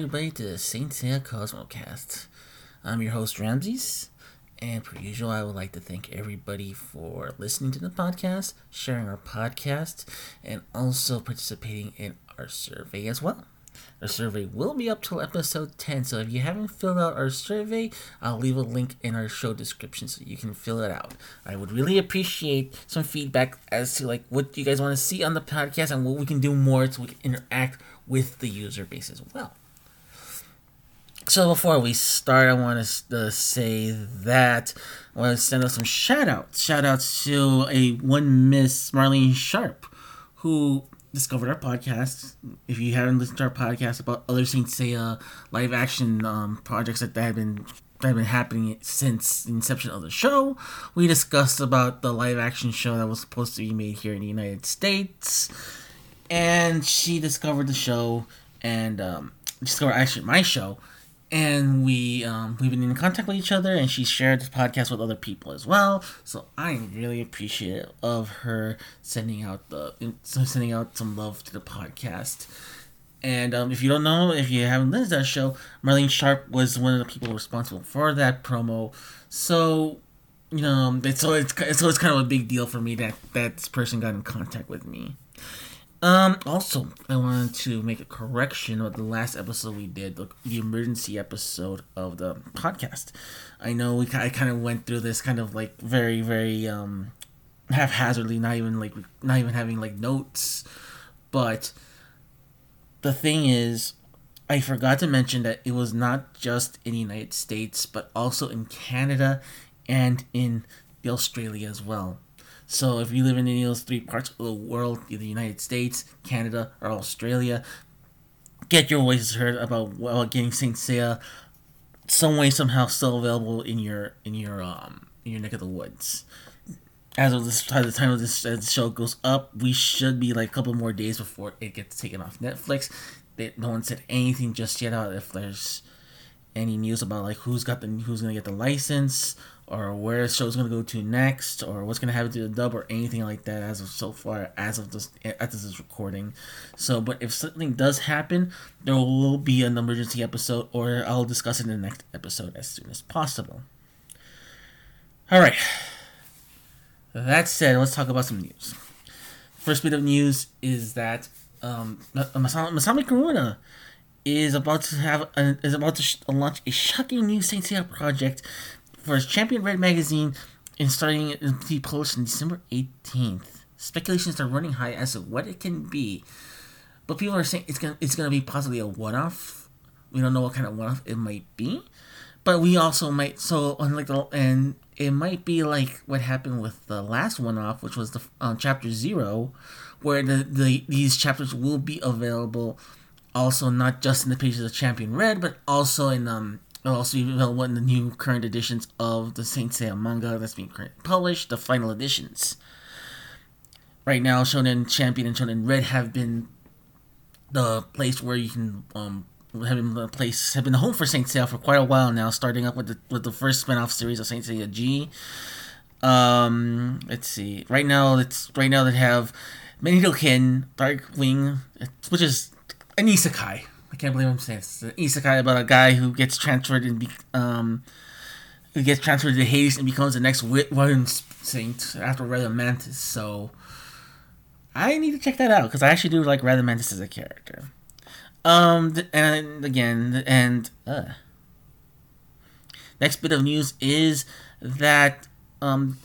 everybody to the Saint Seiya Cosmocast. I'm your host Ramses, and per usual, I would like to thank everybody for listening to the podcast, sharing our podcast, and also participating in our survey as well. Our survey will be up till episode 10, so if you haven't filled out our survey, I'll leave a link in our show description so you can fill it out. I would really appreciate some feedback as to like what you guys want to see on the podcast and what we can do more can interact with the user base as well. So before we start, I want to uh, say that I want to send out some shout outs. Shout outs to a one Miss Marlene Sharp, who discovered our podcast. If you haven't listened to our podcast about other Saint Seiya live action um, projects that have been that have been happening since the inception of the show, we discussed about the live action show that was supposed to be made here in the United States, and she discovered the show and um, discovered actually my show and we um, we've been in contact with each other and she shared this podcast with other people as well. So i'm really appreciative of her sending out the sending out some love to the podcast. And um, if you don't know if you haven't listened to that show marlene sharp was one of the people responsible for that promo. So you know it's so it's, so it's kind of a big deal for me that that person got in contact with me um, also, I wanted to make a correction of the last episode we did, the, the emergency episode of the podcast. I know we I kind of went through this kind of like very, very um, haphazardly, not even like not even having like notes. But the thing is, I forgot to mention that it was not just in the United States, but also in Canada and in Australia as well. So if you live in any of those three parts of the world, the United States, Canada, or Australia, get your voices heard about getting Saint Seiya some way somehow still available in your in your um in your neck of the woods. As of this by the time of this, this show goes up, we should be like a couple more days before it gets taken off Netflix. They, no one said anything just yet out if there's any news about like who's got the who's gonna get the license or where the show's gonna go to next, or what's gonna happen to the dub, or anything like that as of so far as of this as this is recording. So, but if something does happen, there will be an emergency episode, or I'll discuss it in the next episode as soon as possible. All right. That said, let's talk about some news. First bit of news is that um, Masami, Kurumada is about to have a, is about to sh- launch a shocking new Saint Seiya project for his Champion Red magazine and starting be published on December 18th. Speculations are running high as to what it can be, but people are saying it's gonna it's gonna be possibly a one-off. We don't know what kind of one-off it might be, but we also might so unlike the and it might be like what happened with the last one-off, which was the um, chapter zero, where the, the these chapters will be available also not just in the pages of Champion Red, but also in um It'll also be available in the new current editions of the Saint Seiya manga that's being published, the final editions. Right now, Shonen Champion and Shonen Red have been the place where you can um have been the place have been the home for Saint Seiya for quite a while now, starting up with the with the first spin-off series of Saint Seiya G. Um, let's see. Right now, it's right now they have Ken, Darkwing, which is an isekai can't believe I'm saying this. It's an isekai about a guy who gets transferred and be, um, who gets transferred to Hades and becomes the next Warden Saint after Rhadamanthus. So I need to check that out because I actually do like Rhadamanthus as a character. Um, and again, and uh, next bit of news is that um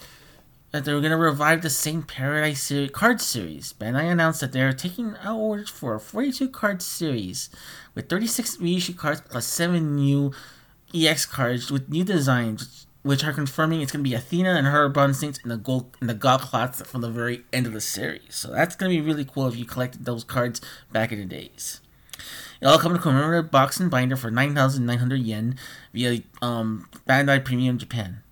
that they were going to revive the Saint Paradise series, card series. Bandai announced that they're taking out orders for a 42 card series with 36 reissue cards plus 7 new EX cards with new designs, which are confirming it's going to be Athena and her bronze saints in the gold in the god cloths from the very end of the series. So that's going to be really cool if you collected those cards back in the days. It all comes in a commemorative box and binder for 9,900 yen via um, Bandai Premium Japan.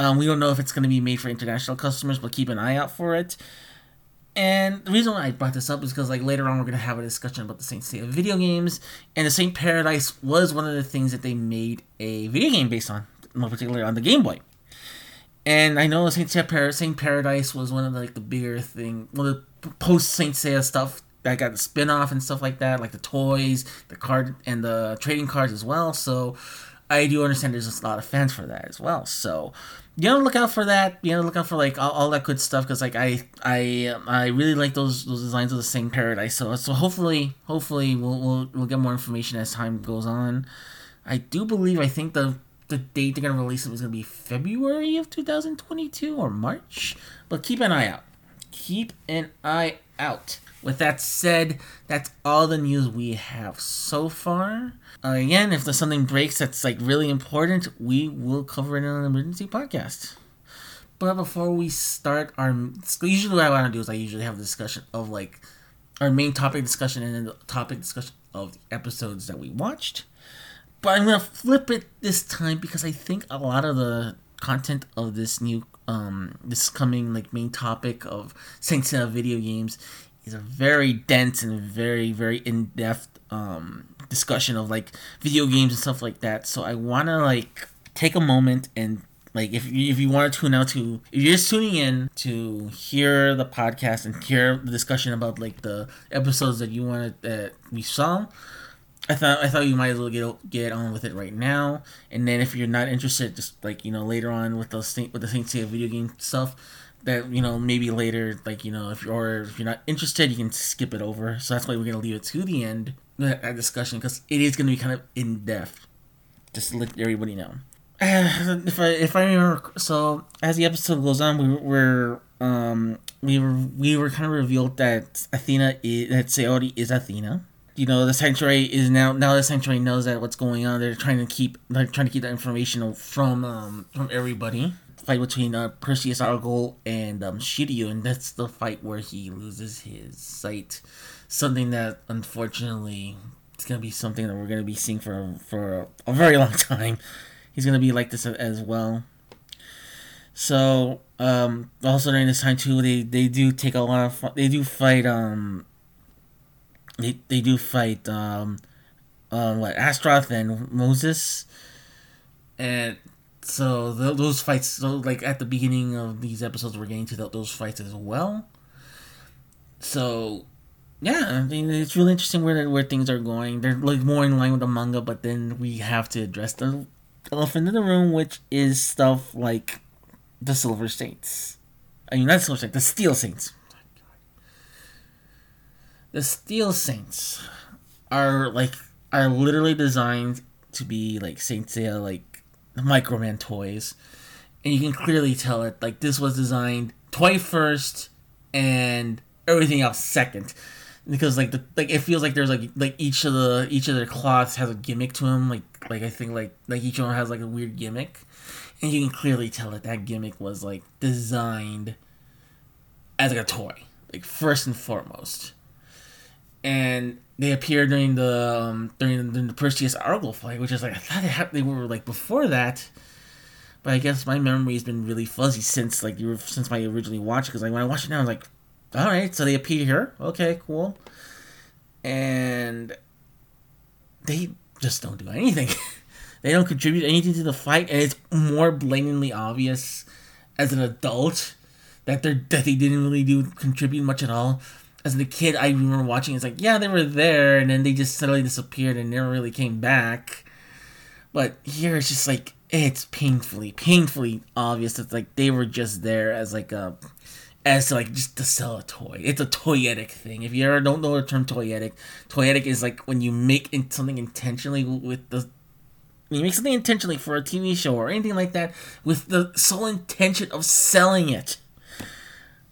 Um, we don't know if it's going to be made for international customers, but keep an eye out for it. And the reason why I brought this up is because like later on we're gonna have a discussion about the Saint Seiya video games, and the Saint Paradise was one of the things that they made a video game based on, more particularly on the Game Boy. And I know Saint Seiya Par- Saint Paradise was one of the, like the bigger thing, one of the post Saint Seiya stuff that got the spin off and stuff like that, like the toys, the card, and the trading cards as well. So I do understand there's a lot of fans for that as well. So you know, look out for that. You know, look out for like all, all that good stuff because like I I I really like those those designs of the Saint Paradise. So so hopefully hopefully we'll we'll, we'll get more information as time goes on. I do believe I think the the date they're gonna release it was gonna be February of 2022 or March. But keep an eye out. Keep an eye out. With that said, that's all the news we have so far. Uh, again, if there's something breaks that's like really important, we will cover it in an emergency podcast. But before we start our, usually what I want to do is I usually have a discussion of like our main topic discussion and then the topic discussion of the episodes that we watched. But I'm gonna flip it this time because I think a lot of the content of this new um this coming like main topic of Saint Seiya video games is a very dense and very very in-depth um discussion of like video games and stuff like that. So i want to like take a moment and like if you, if you want to tune out to if you're just tuning in to hear the podcast and hear the discussion about like the episodes that you wanted that we saw I thought I thought you might as well get get on with it right now, and then if you're not interested, just like you know later on with the with the Saint Seiya video game stuff, that you know maybe later like you know if you're if you're not interested you can skip it over. So that's why we're gonna leave it to the end that discussion because it is gonna be kind of in depth just to let everybody know. Uh, if I if I remember so as the episode goes on we were um we were we were kind of revealed that Athena is that Saori is Athena you know the sanctuary is now now the sanctuary knows that what's going on they're trying to keep they're trying to keep that information from um from everybody fight between uh, Perseus Argol and um, Shiryu, and that's the fight where he loses his sight. Something that unfortunately it's gonna be something that we're gonna be seeing for for a very long time. He's gonna be like this as well. So um, also during this time too, they they do take a lot of they do fight um they they do fight um um what Asterion and Moses and so th- those fights, so like at the beginning of these episodes, we're getting to th- those fights as well. So, yeah, I mean it's really interesting where where things are going. They're like more in line with the manga, but then we have to address the elephant in the room, which is stuff like the Silver Saints. I mean, not Silver Saints, the Steel Saints. The Steel Saints are like are literally designed to be like Saint Seiya like Microman toys, and you can clearly tell it like this was designed toy first and everything else second. Because like the like it feels like there's like like each of the each of their cloths has a gimmick to them like like I think like like each one has like a weird gimmick. And you can clearly tell that that gimmick was like designed as like a toy. Like first and foremost and they appear during the um, during, the, the Perseus Argol fight, which is like I thought they, had, they were like before that, but I guess my memory has been really fuzzy since like you were since I originally watched because like when I watch it now, I was like, all right, so they appear here, okay, cool, and they just don't do anything. they don't contribute anything to the fight, and it's more blatantly obvious as an adult that they that they didn't really do contribute much at all as a kid, I remember watching. It's like, yeah, they were there, and then they just suddenly disappeared and never really came back. But here, it's just like it's painfully, painfully obvious that like they were just there as like a, as like just to sell a toy. It's a toyetic thing. If you ever don't know the term toyetic, toyetic is like when you make something intentionally with the you make something intentionally for a TV show or anything like that with the sole intention of selling it.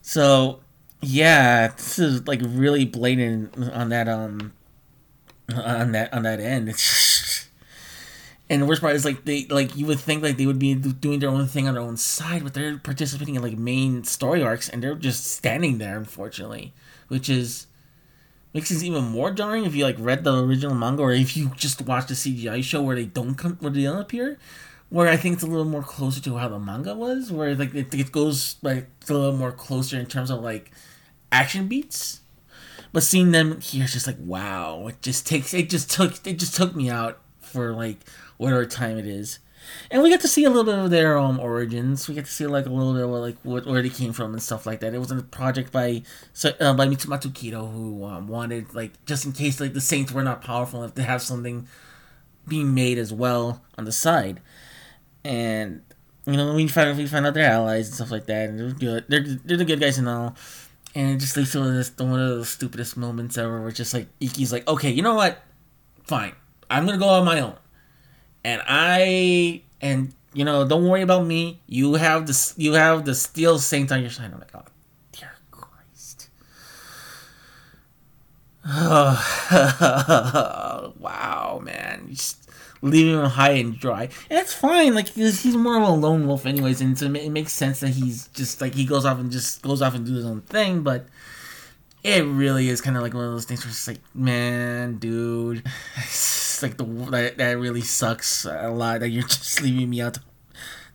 So yeah, this is like really blatant on that um on that on that end. And the worst part is like they like you would think like they would be doing their own thing on their own side, but they're participating in like main story arcs and they're just standing there, unfortunately, which is makes it even more jarring if you like read the original manga or if you just watch the CGI show where they don't come where they don't appear. Where I think it's a little more closer to how the manga was, where like it, it goes like a little more closer in terms of like action beats. But seeing them here is just like wow, it just takes it just took it just took me out for like whatever time it is. And we get to see a little bit of their um origins. We get to see like a little bit of like what, where they came from and stuff like that. It was a project by uh, by Mitsumasa Kido who um, wanted like just in case like the Saints were not powerful enough to have something being made as well on the side. And you know we find we find out their allies and stuff like that, and they're good. They're they're the good guys and all. And it just leads to this one of the stupidest moments ever, where just like Ikki's like, okay, you know what, fine, I'm gonna go on my own and I and you know, don't worry about me. You have the you have the steel saint on your side. I'm like, oh, dear Christ. Oh, wow, man. Just leaving him high and dry. And it's fine. Like he's, he's more of a lone wolf, anyways, and so it makes sense that he's just like he goes off and just goes off and do his own thing. But it really is kind of like one of those things where it's like, man, dude, it's like the that, that really sucks a lot that you're just leaving me out,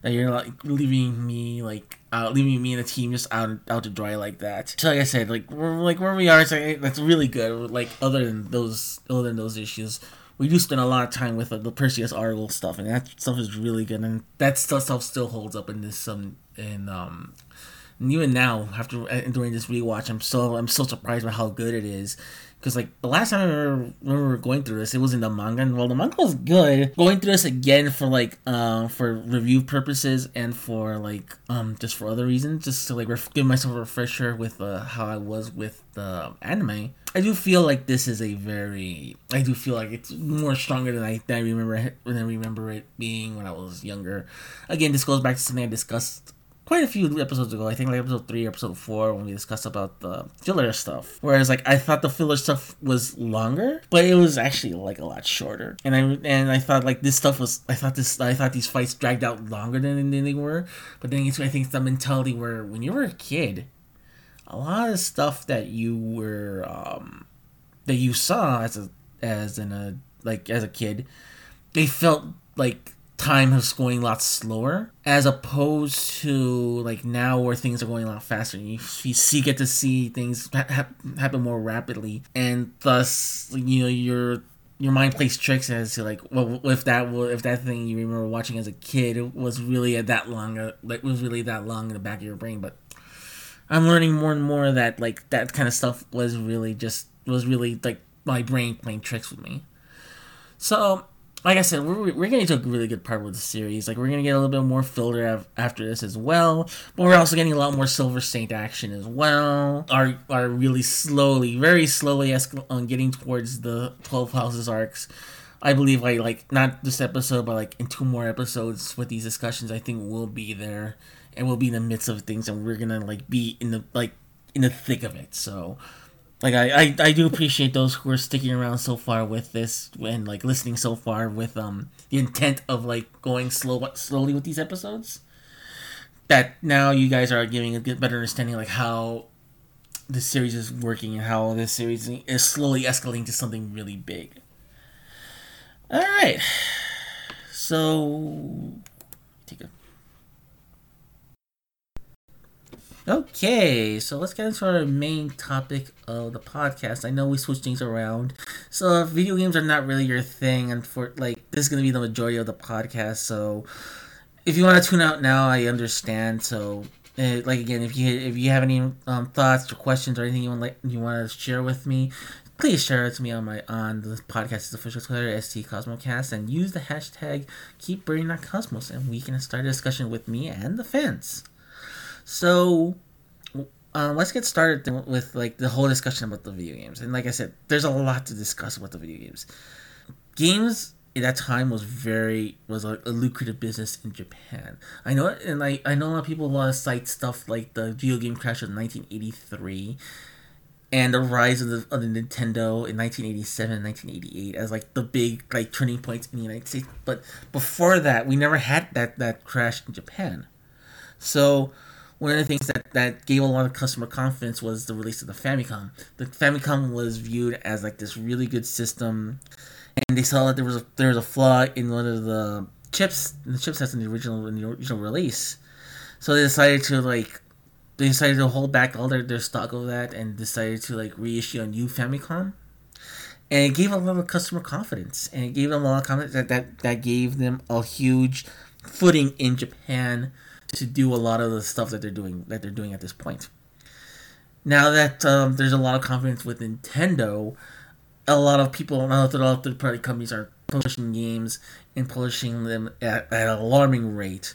that you're like leaving me like leaving me and the team just out out to dry like that. So like I said, like we're like where we are, it's like, that's really good. Like other than those other than those issues. We do spend a lot of time with uh, the Perseus Argol stuff, and that stuff is really good, and that stuff still holds up in this um in um and even now, after uh, during this rewatch, I'm so I'm so surprised by how good it is. Because like the last time I remember, going through this, it was in the manga, and well, the manga was good. Going through this again for like uh, for review purposes and for like um just for other reasons, just to like ref- give myself a refresher with uh, how I was with the anime. I do feel like this is a very I do feel like it's more stronger than I than I remember than I remember it being when I was younger. Again, this goes back to something I discussed quite a few episodes ago. I think like episode three, episode four, when we discussed about the filler stuff. Whereas like I thought the filler stuff was longer, but it was actually like a lot shorter. And I and I thought like this stuff was I thought this I thought these fights dragged out longer than, than they were. But then it's I think it's the mentality where when you were a kid, a lot of stuff that you were um that you saw as a as in a like as a kid, they felt like time is going a lot slower as opposed to like now where things are going a lot faster. You, you see get to see things ha- happen more rapidly and thus you know your your mind plays tricks as to like well if that if that thing you remember watching as a kid it was really at that long uh, like was really that long in the back of your brain but i'm learning more and more that like that kind of stuff was really just was really like my brain playing tricks with me. So like I said, we're, we're getting to a really good part with the series. Like, we're going to get a little bit more filler av- after this as well. But we're also getting a lot more Silver Saint action as well. Are are really slowly, very slowly escal- on um, getting towards the 12 Houses arcs. I believe, like, like, not this episode, but, like, in two more episodes with these discussions, I think we'll be there. And we'll be in the midst of things, and we're going to, like, be in the, like, in the thick of it. So like I, I, I do appreciate those who are sticking around so far with this and like listening so far with um the intent of like going slow slowly with these episodes. That now you guys are giving a better understanding like how the series is working and how this series is slowly escalating to something really big. All right, so take a Okay, so let's get into our main topic of the podcast. I know we switched things around, so video games are not really your thing, and for like this is gonna be the majority of the podcast. So if you want to tune out now, I understand. So uh, like again, if you if you have any um, thoughts or questions or anything you want like you want to share with me, please share it to me on my on the podcast's official Twitter, ST Cosmocast, and use the hashtag Keep Burning That Cosmos, and we can start a discussion with me and the fans. So, uh, let's get started with like the whole discussion about the video games. And like I said, there's a lot to discuss about the video games. Games at that time was very was a, a lucrative business in Japan. I know, and I I know a lot of people want to cite stuff like the video game crash of 1983 and the rise of the, of the Nintendo in 1987 and 1988 as like the big like turning points in the United States. But before that, we never had that that crash in Japan. So one of the things that, that gave a lot of customer confidence was the release of the Famicom. The Famicom was viewed as like this really good system, and they saw that there was a, there was a flaw in one of the chips, the chipsets in the original in the original release. So they decided to like they decided to hold back all their, their stock of that and decided to like reissue a new Famicom. And it gave a lot of customer confidence, and it gave them a lot of confidence that that, that gave them a huge footing in Japan to do a lot of the stuff that they're doing that they're doing at this point. Now that um, there's a lot of confidence with Nintendo, a lot of people, that a lot of third party companies are publishing games and publishing them at, at an alarming rate,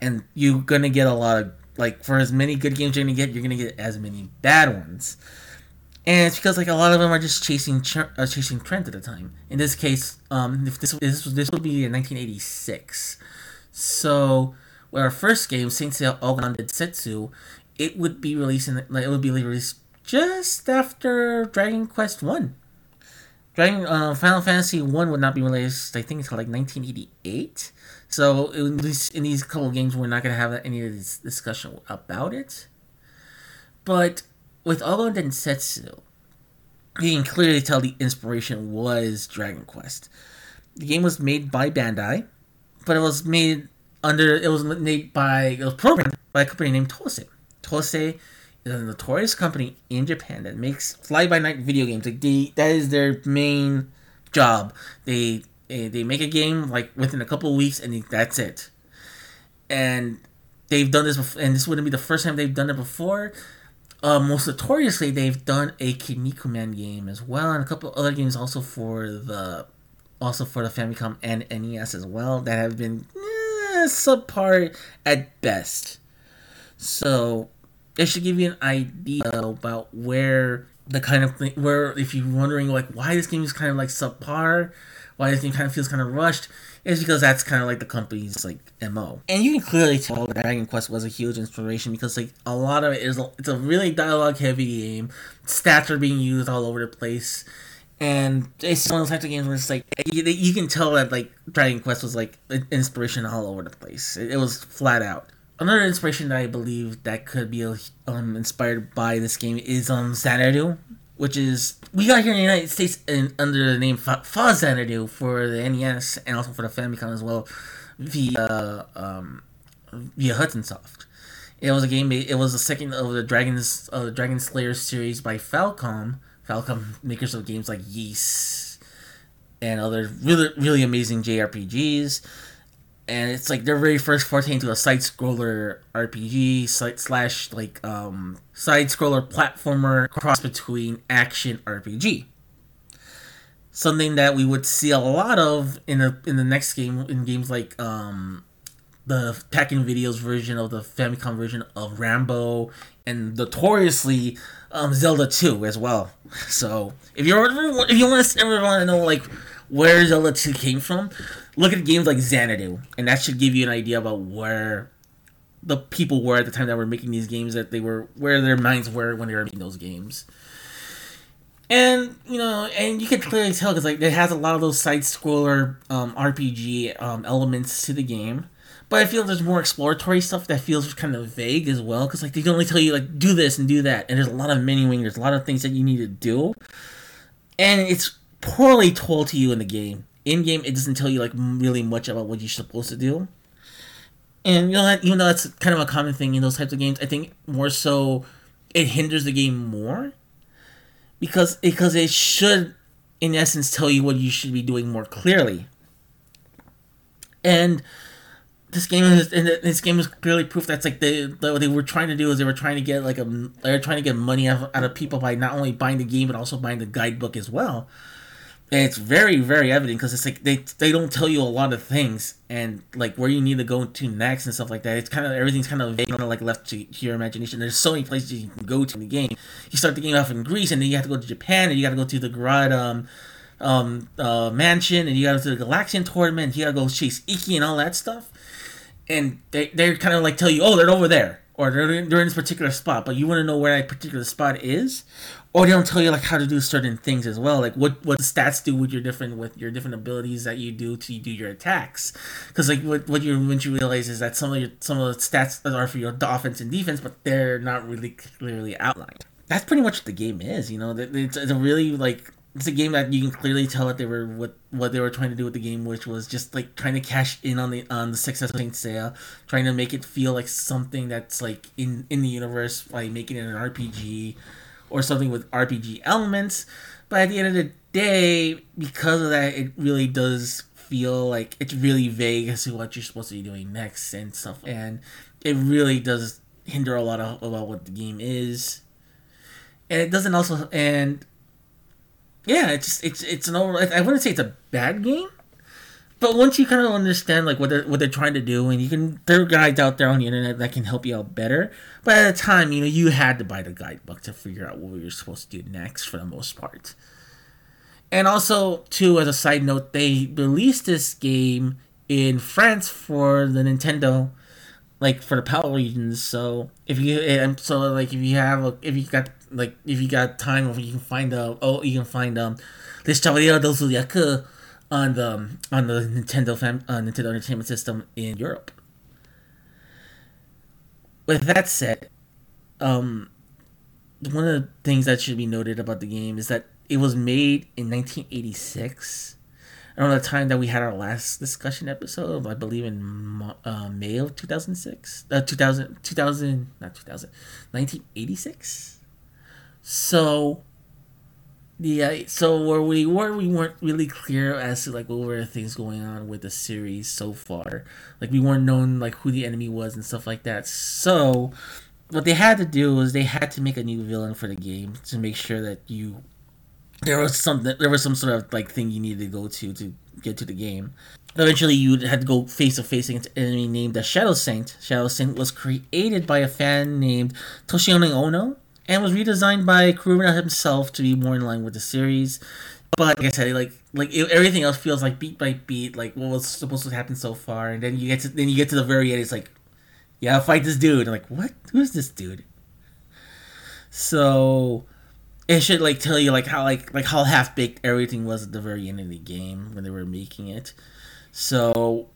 and you're gonna get a lot of like for as many good games you're gonna get, you're gonna get as many bad ones. And it's because like a lot of them are just chasing uh, chasing trends at the time. In this case, um, if this this this will be in 1986, so where our first game, Saint Seiya Ougon Densetsu, it would be releasing like it would be released just after Dragon Quest One. Dragon uh, Final Fantasy One would not be released. I think until like 1988. So in these in these couple games, we're not gonna have any of this discussion about it. But with Ougon Densetsu, you can clearly tell the inspiration was Dragon Quest. The game was made by Bandai, but it was made under it was made by it was programmed by a company named Tose. Tose is a notorious company in Japan that makes fly by night video games. Like they, that is their main job. They they make a game like within a couple weeks and that's it. And they've done this before, and this wouldn't be the first time they've done it before. Uh, most notoriously, they've done a Kinnikuman game as well, and a couple other games also for the also for the Famicom and NES as well that have been eh, subpar at best. So it should give you an idea about where the kind of thing where if you're wondering like why this game is kind of like subpar, why this game kind of feels kind of rushed, is because that's kind of like the company's like mo. And you can clearly tell that Dragon Quest was a huge inspiration because like a lot of it is it's a really dialogue heavy game. Stats are being used all over the place. And it's one of those types of games where it's like you, you can tell that like Dragon Quest was like inspiration all over the place. It, it was flat out another inspiration that I believe that could be um, inspired by this game is um Xanadu, which is we got here in the United States in, under the name Fa, Faxanadu for the NES and also for the Famicom as well via um, via Hudson Soft. It was a game. It was the second of the Dragons uh, Dragon Slayer series by Falcom. Falcom makers of games like Ys and other really really amazing JRPGs and it's like their very first forte into a side scroller RPG side slash like um side scroller platformer cross between action RPG. Something that we would see a lot of in the in the next game in games like um the Pack-In-Video's version of the Famicom version of Rambo and notoriously um, Zelda 2 as well. So if you're if you want to ever want to know like where Zelda 2 came from, look at games like Xanadu, and that should give you an idea about where the people were at the time that were making these games, that they were where their minds were when they were making those games. And you know, and you can clearly tell because like it has a lot of those side scroller um, RPG um, elements to the game. But I feel there's more exploratory stuff that feels kind of vague as well, because like they only tell you like do this and do that, and there's a lot of menuing, there's a lot of things that you need to do, and it's poorly told to you in the game in game it doesn't tell you like really much about what you're supposed to do. And you know that even though that's kind of a common thing in those types of games, I think more so it hinders the game more because because it should in essence tell you what you should be doing more clearly. And this game is this game is clearly proof that's like they what they were trying to do is they were trying to get like a they were trying to get money out of, out of people by not only buying the game but also buying the guidebook as well. And it's very very evident because it's like they they don't tell you a lot of things and like where you need to go to next and stuff like that. It's kind of everything's kind of vague kind of like left to, your imagination. There's so many places you can go to in the game. You start the game off in greece and then you have to go to japan and you got to go to the Graad um, um, uh, mansion and you got to go to the galaxian tournament you got to go chase Ikki and all that stuff and they, they're kind of like tell you oh they're over there or they're, they're in this particular spot but you want to know where that particular spot is or they don't tell you like how to do certain things as well like what what the stats do with your different with your different abilities that you do to do your attacks. Because like what, what you what you realize is that some of your some of the stats are for your offense and defense but they're not really clearly outlined. That's pretty much what the game is you know? It's, it's a really like it's a game that you can clearly tell that they were what what they were trying to do with the game, which was just like trying to cash in on the on the success of Saint Seiya, trying to make it feel like something that's like in in the universe, like making it an RPG or something with RPG elements. But at the end of the day, because of that, it really does feel like it's really vague as to what you're supposed to be doing next and stuff, and it really does hinder a lot of about what the game is. And it doesn't also and yeah, it's just, it's it's an over. I wouldn't say it's a bad game, but once you kind of understand like what they're what they're trying to do, and you can there are guides out there on the internet that can help you out better. But at the time, you know, you had to buy the guidebook to figure out what you're supposed to do next for the most part. And also, too, as a side note, they released this game in France for the Nintendo, like for the PAL regions. So if you so like if you have a, if you got like if you got time, you can find uh, oh you can find um this Chevalier del Zodiac on the on the Nintendo fam, uh, Nintendo Entertainment System in Europe. With that said, um, one of the things that should be noted about the game is that it was made in 1986 around the time that we had our last discussion episode, I believe in uh, May of 2006, uh, 2000, 2000, not 2000, 1986. So, yeah, so where we were, we weren't really clear as to like what were things going on with the series so far. Like we weren't known like who the enemy was and stuff like that. So, what they had to do was they had to make a new villain for the game to make sure that you there was something there was some sort of like thing you needed to go to to get to the game. Eventually, you had to go face to face against an enemy named the Shadow Saint. Shadow Saint was created by a fan named Toshinori Ono and was redesigned by Kurumada himself to be more in line with the series. But like I said, like like it, everything else feels like beat by beat, like what was supposed to happen so far, and then you get to then you get to the very end. It's like, yeah, fight this dude. I'm like, what? Who's this dude? So it should like tell you like how like like how half baked everything was at the very end of the game when they were making it. So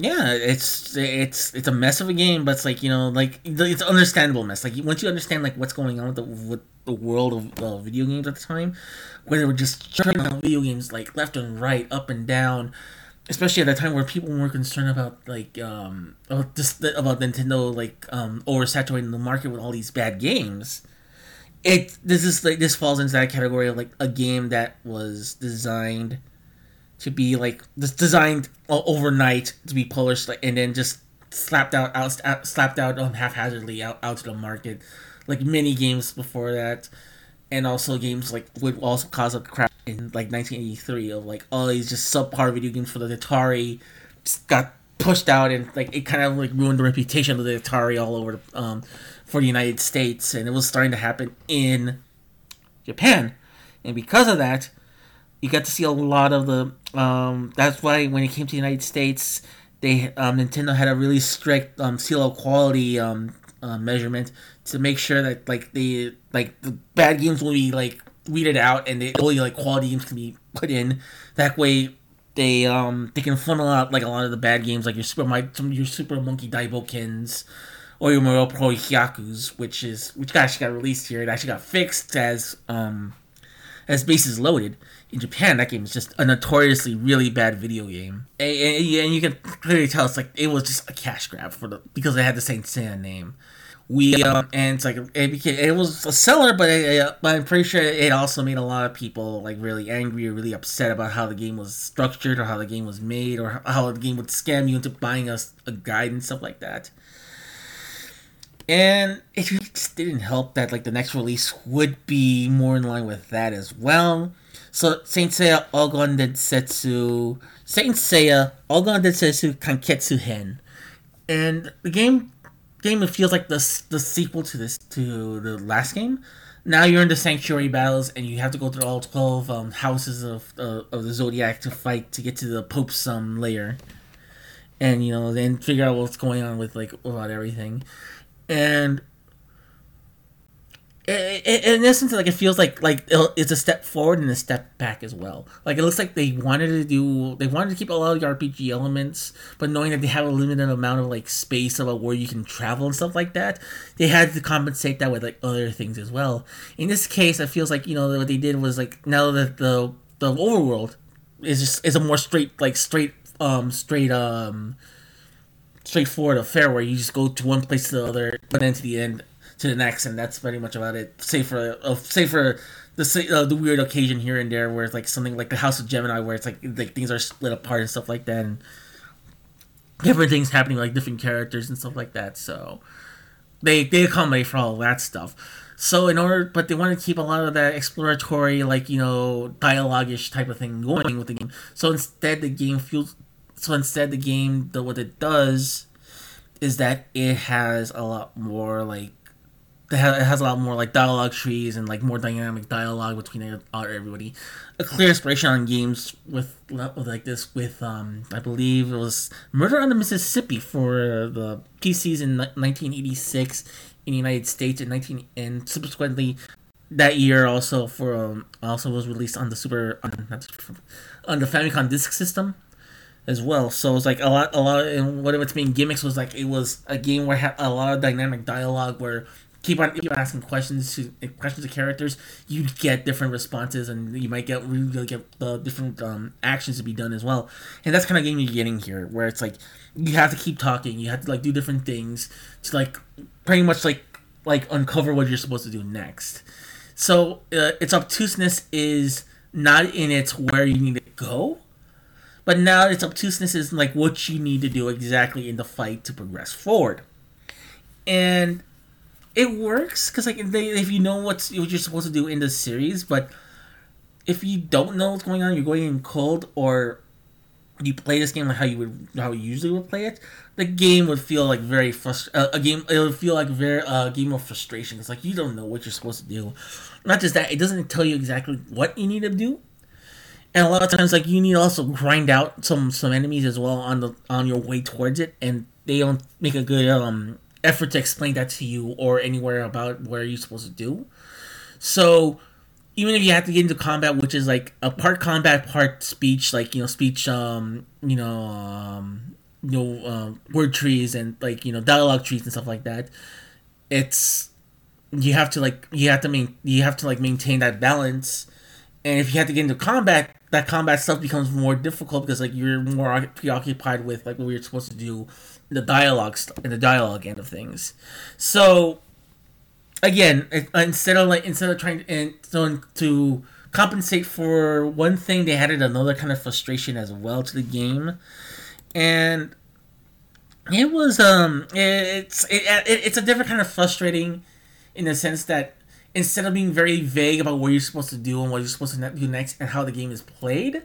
yeah, it's it's it's a mess of a game, but it's like you know, like it's understandable mess. Like once you understand like what's going on with the with the world of uh, video games at the time, where they were just churning out video games like left and right, up and down, especially at a time where people were concerned about like um about just about Nintendo like um oversaturating the market with all these bad games. It this is like this falls into that category of like a game that was designed to be like just designed overnight to be polished and then just slapped out, out slapped out um, haphazardly out, out to the market. Like many games before that and also games like would also cause a crash in like 1983 of like all these just subpar video games for the Atari just got pushed out and like it kind of like ruined the reputation of the Atari all over um, for the United States and it was starting to happen in Japan. And because of that you got to see a lot of the. Um, that's why when it came to the United States, they um, Nintendo had a really strict um, seal of quality um, uh, measurement to make sure that like the like the bad games will be like weeded out and the only like quality games can be put in. That way, they um they can funnel out like a lot of the bad games like your Super My some your Super Monkey Daibokens or your Moero Pro Yakyus, which is which actually got released here. It actually got fixed as um as bases loaded in Japan, that game is just a notoriously really bad video game, and, and, you can clearly tell it's like it was just a cash grab for the because it had the Saint Seiya name. We um, and it's like it became it was a seller, but, it, but I'm pretty sure it also made a lot of people like really angry or really upset about how the game was structured or how the game was made or how the game would scam you into buying us a, a guide and stuff like that. And it just didn't help that like the next release would be more in line with that as well. So Saint Seiya Ougon Densetsu Saint Seiya Ougon Densetsu Kanketsu Hen. And the game game it feels like the the sequel to this to the last game. Now you're in the sanctuary battles and you have to go through all twelve um, houses of uh, of the zodiac to fight to get to the Pope's um lair, and you know then figure out what's going on with like about everything, and in essence, like it feels like like it's a step forward and a step back as well. Like it looks like they wanted to do, they wanted to keep a lot of the RPG elements, but knowing that they have a limited amount of like space about where you can travel and stuff like that, they had to compensate that with like other things as well. In this case, it feels like you know what they did was like now that the the overworld is just is a more straight like straight um straight um straightforward affair where you just go to one place to the other, but then to the end to the next, and that's pretty much about it. Save for uh, for the uh, the weird occasion here and there where it's like something like the House of Gemini, where it's like like things are split apart and stuff like that, and different things happening like different characters and stuff like that. So they they accommodate for all that stuff. So in order, but they want to keep a lot of that exploratory, like you know, dialogue-ish type of thing going with the game. So instead, the game feels. So instead, the game, the what it does, is that it has a lot more like it has a lot more like dialogue trees and like more dynamic dialogue between everybody. A clear inspiration on games with, like this with um I believe it was Murder on the Mississippi for the PCs in 1986 in the United States and 19 and subsequently that year also for um, also was released on the Super on, on the Famicom Disk System as well. So it's like a lot, a lot, and what of its main gimmicks was like it was a game where it had a lot of dynamic dialogue where keep on keep asking questions to questions to characters, you get different responses, and you might get really get uh, different um, actions to be done as well. And that's kind of game you're getting here, where it's like you have to keep talking, you have to like do different things to like pretty much like like uncover what you're supposed to do next. So uh, its obtuseness is not in its where you need to go, but now its obtuseness is like what you need to do exactly in the fight to progress forward. And it works because like they, if you know what's what you're supposed to do in the series, but if you don't know what's going on, you're going in cold, or you play this game like how you would how you usually would play it, the game would feel like very frust- uh, a game. It would feel like very a uh, game of frustration. It's like you don't know what you're supposed to do. Not just that, it doesn't tell you exactly what you need to do, and a lot of times like you need to also grind out some some enemies as well on the on your way towards it, and they don't make a good um effort to explain that to you or anywhere about where you're supposed to do. So even if you have to get into combat, which is like a part combat, part speech, like you know, speech, um, you know, um, you know, uh, word trees and like you know, dialogue trees and stuff like that. It's you have to like you have to main you have to like maintain that balance, and if you have to get into combat, that combat stuff becomes more difficult because like you're more preoccupied with like what you're supposed to do the dialogue st- in the dialogue end of things. So again, it, instead of like instead of trying to, and so to compensate for one thing, they added another kind of frustration as well to the game, and it was um it's it, it, it's a different kind of frustrating in the sense that instead of being very vague about what you're supposed to do and what you're supposed to do next and how the game is played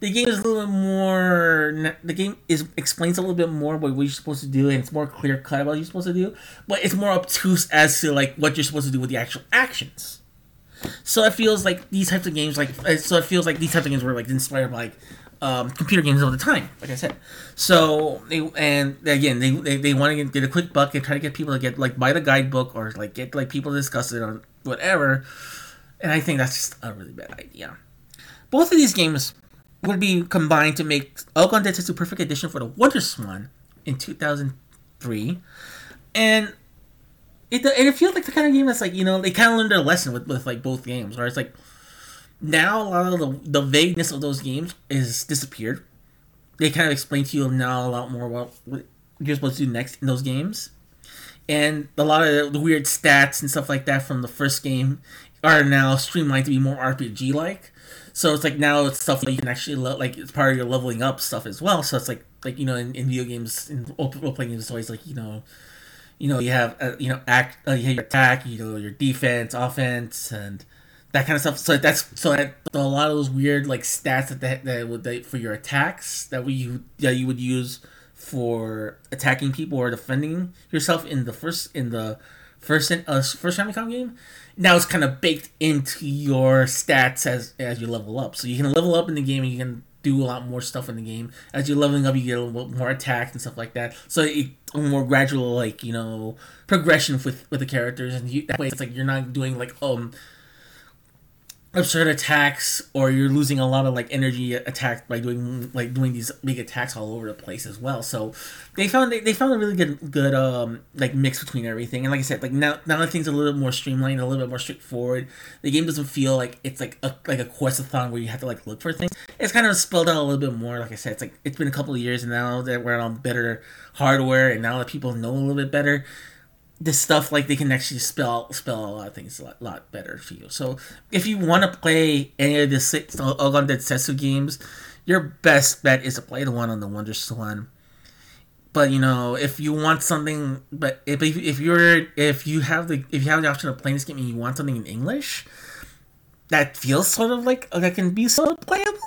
the game is a little bit more. The game is explains a little bit more what you're supposed to do, and it's more clear cut about what you're supposed to do. But it's more obtuse as to like what you're supposed to do with the actual actions. So it feels like these types of games, like uh, so it feels like these types of games were like inspired by like um, computer games all the time, like I said. So they and again they they, they want to get, get a quick buck and try to get people to get like buy the guidebook or like get like people to discuss it or whatever. And I think that's just a really bad idea. Both of these games would be combined to make Ougon Densetsu Perfect Edition for the Wonder Swan in 2003. And it it feels like the kind of game that's like, you know, they kind of learned their lesson with, with like both games, where it's like now a lot of the, the vagueness of those games is disappeared. They kind of explain to you now a lot more what you're supposed to do next in those games. And a lot of the weird stats and stuff like that from the first game are now streamlined to be more RPG like. So it's like now it's stuff that you can actually lo- like it's part of your leveling up stuff as well. So it's like like you know in, in video games in role playing games it's always like you know you know you have uh, you know act uh, you have your attack you know your defense offense and that kind of stuff. So that's so that a lot of those weird like stats that that, that would that for your attacks that we that you would use for attacking people or defending yourself in the first in the first uh, first Famicom game now it's kind of baked into your stats as as you level up. So you can level up in the game and you can do a lot more stuff in the game. As you're leveling up, you get a little more attacks and stuff like that. So it a more gradual, like you know, progression with with the characters, and you, that way it's like you're not doing like um absurd attacks or you're losing a lot of like energy attack by doing like doing these big attacks all over the place as well. So they found they, they found a really good good um like mix between everything. And like i said like now now that things are a little bit more streamlined a little bit more straightforward the game doesn't feel like it's like a like a questathon where you have to like look for things. It's kind of spelled out a little bit more. Like i said it's like it's been a couple of years and now that we're on better hardware and now that people know a little bit better this stuff like they can actually spell spell a lot of things a lot, lot better for you. So if you want to play any of the six Ougon Densetsu games, your best bet is to play the one on the Wonder Swan. But you know, if you want something, but if, if you're if you have the if you have the option of playing this game and you want something in English, that feels sort of like that can be sort of playable.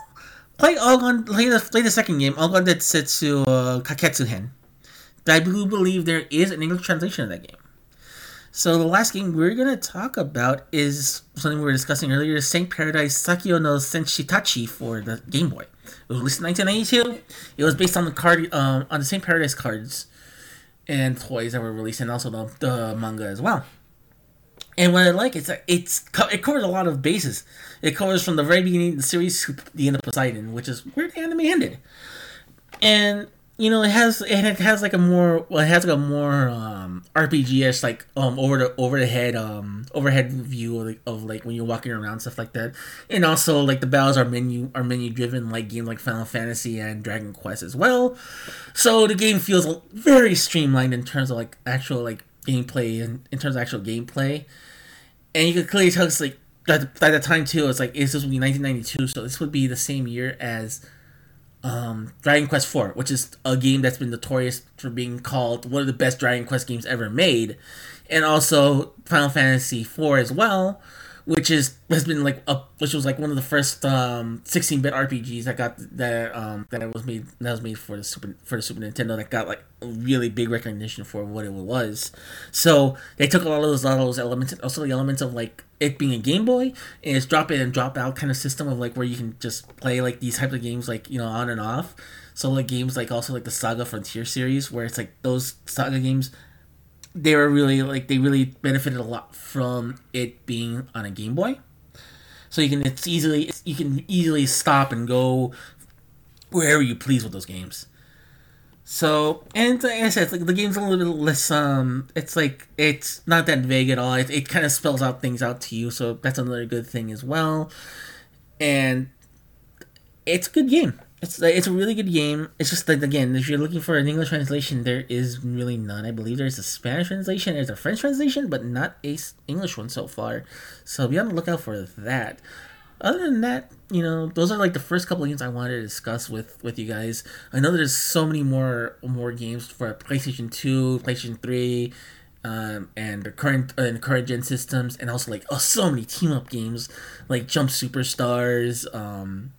Play Ougon, play the play the second game, Ougon Densetsu uh, Kanketsu Hen. I believe there is an English translation of that game. So the last game we're gonna talk about is something we were discussing earlier: Saint Paradise Saikyo no Senshitachi for the Game Boy. It was released in 1992. It was based on the card um, on the Saint Paradise cards and toys that were released, and also the, the manga as well. And what I like is that it's it covers a lot of bases. It covers from the very beginning of the series to the end of Poseidon, which is where the anime ended. And you know, it has it has like a more well, it has like a more um, RPG-ish like um over the over the head um overhead view of, like, of like when you're walking around stuff like that, and also like the battles are menu are menu driven like games like Final Fantasy and Dragon Quest as well. So the game feels very streamlined in terms of like actual like gameplay and in terms of actual gameplay, and you can clearly tell it's like at the time too. It's like it's this would be 1992, so this would be the same year as um, Dragon Quest IV, which is a game that's been notorious for being called one of the best Dragon Quest games ever made, and also Final Fantasy IV as well, which is has been like a which was like one of the first um 16-bit RPGs that got that um that was made that was made for the super for the Super Nintendo that got like really big recognition for what it was. So they took a lot of those, lot of those elements, also the elements of like it being a Game Boy, and it's drop in and drop out kind of system of like where you can just play like these types of games like you know on and off. So like games like also like the Saga Frontier series where it's like those Saga games they were really like they really benefited a lot from it being on a Game Boy. So you can it's easily you can easily stop and go wherever you please with those games. So and like I said, like the game's a little bit less um it's like it's not that vague at all. It, it kind of spells out things out to you, so that's another good thing as well. And it's a good game it's it's a really good game. It's just that again, if you're looking for an English translation, there is really none. I believe there's a Spanish translation, there's a French translation, but not a English one so far. So be on the lookout for that. Other than that, you know, those are like the first couple games I wanted to discuss with with you guys. I know there's so many more more games for PlayStation Two, PlayStation Three, um, and the current uh, and current gen systems, and also like oh, so many team up games like Jump Superstars. Um,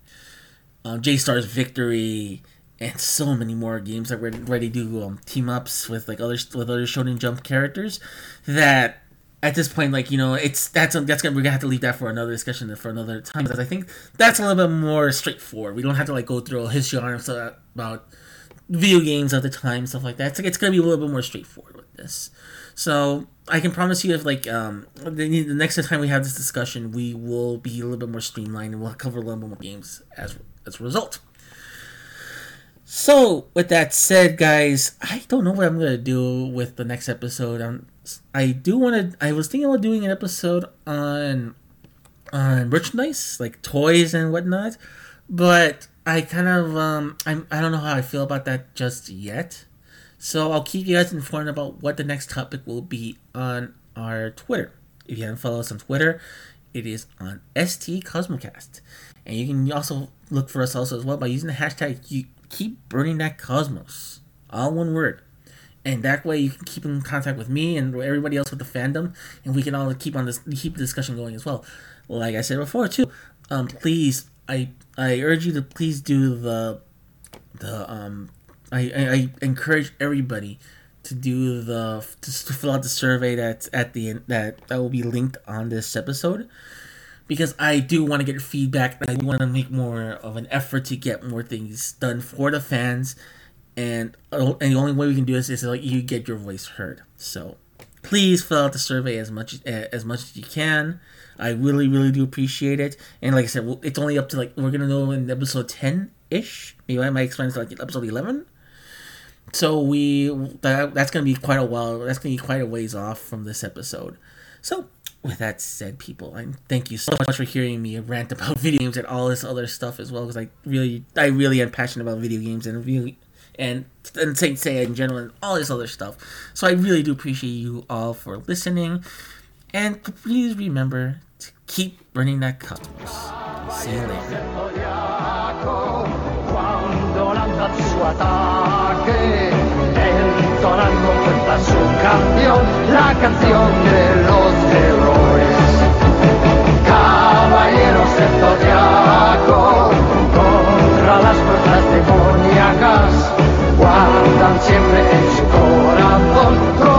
um, J-Stars Victory, and so many more games that we're ready to do um, team ups with like other with other Shonen Jump characters. That at this point, like you know, it's that's that's gonna we're gonna have to leave that for another discussion for another time because I think that's a little bit more straightforward. We don't have to like go through a history on about video games at the time stuff like that. It's like it's gonna be a little bit more straightforward with this. So I can promise you, if like um the, the next time we have this discussion, we will be a little bit more streamlined and we'll cover a little bit more games as as a result. So, with that said, guys, I don't know what I'm gonna do with the next episode. I'm, I do want to. I was thinking about doing an episode on on merchandise, like toys and whatnot, but I kind of um, I'm I don't know how I feel about that just yet. So I'll keep you guys informed about what the next topic will be on our Twitter. If you haven't followed us on Twitter, it is on ST Cosmocast. And you can also look for us also as well by using the hashtag you keep burning that cosmos. All one word. And that way you can keep in contact with me and everybody else with the fandom and we can all keep on this keep the discussion going as well. Like I said before too, um please I I urge you to please do the the um I, I, I encourage everybody to do the to, to fill out the survey that's at the that that will be linked on this episode because I do want to get feedback. And I want to make more of an effort to get more things done for the fans, and uh, and the only way we can do this is like you get your voice heard. So please fill out the survey as much as much as you can. I really really do appreciate it. And like I said, it's only up to like we're gonna know in episode ten ish. Maybe I might explain to like episode eleven. So we that, that's gonna be quite a while. That's gonna be quite a ways off from this episode. So with that said, people, I thank you so much for hearing me rant about video games and all this other stuff as well. Because I really, I really am passionate about video games and really, and and Saint Seiya in general and all this other stuff. So I really do appreciate you all for listening, and please remember to keep burning that cosmos. See you later. héroes, caballeros del zodiaco, contra las fuerzas demoníacas, guardan siempre en su corazón.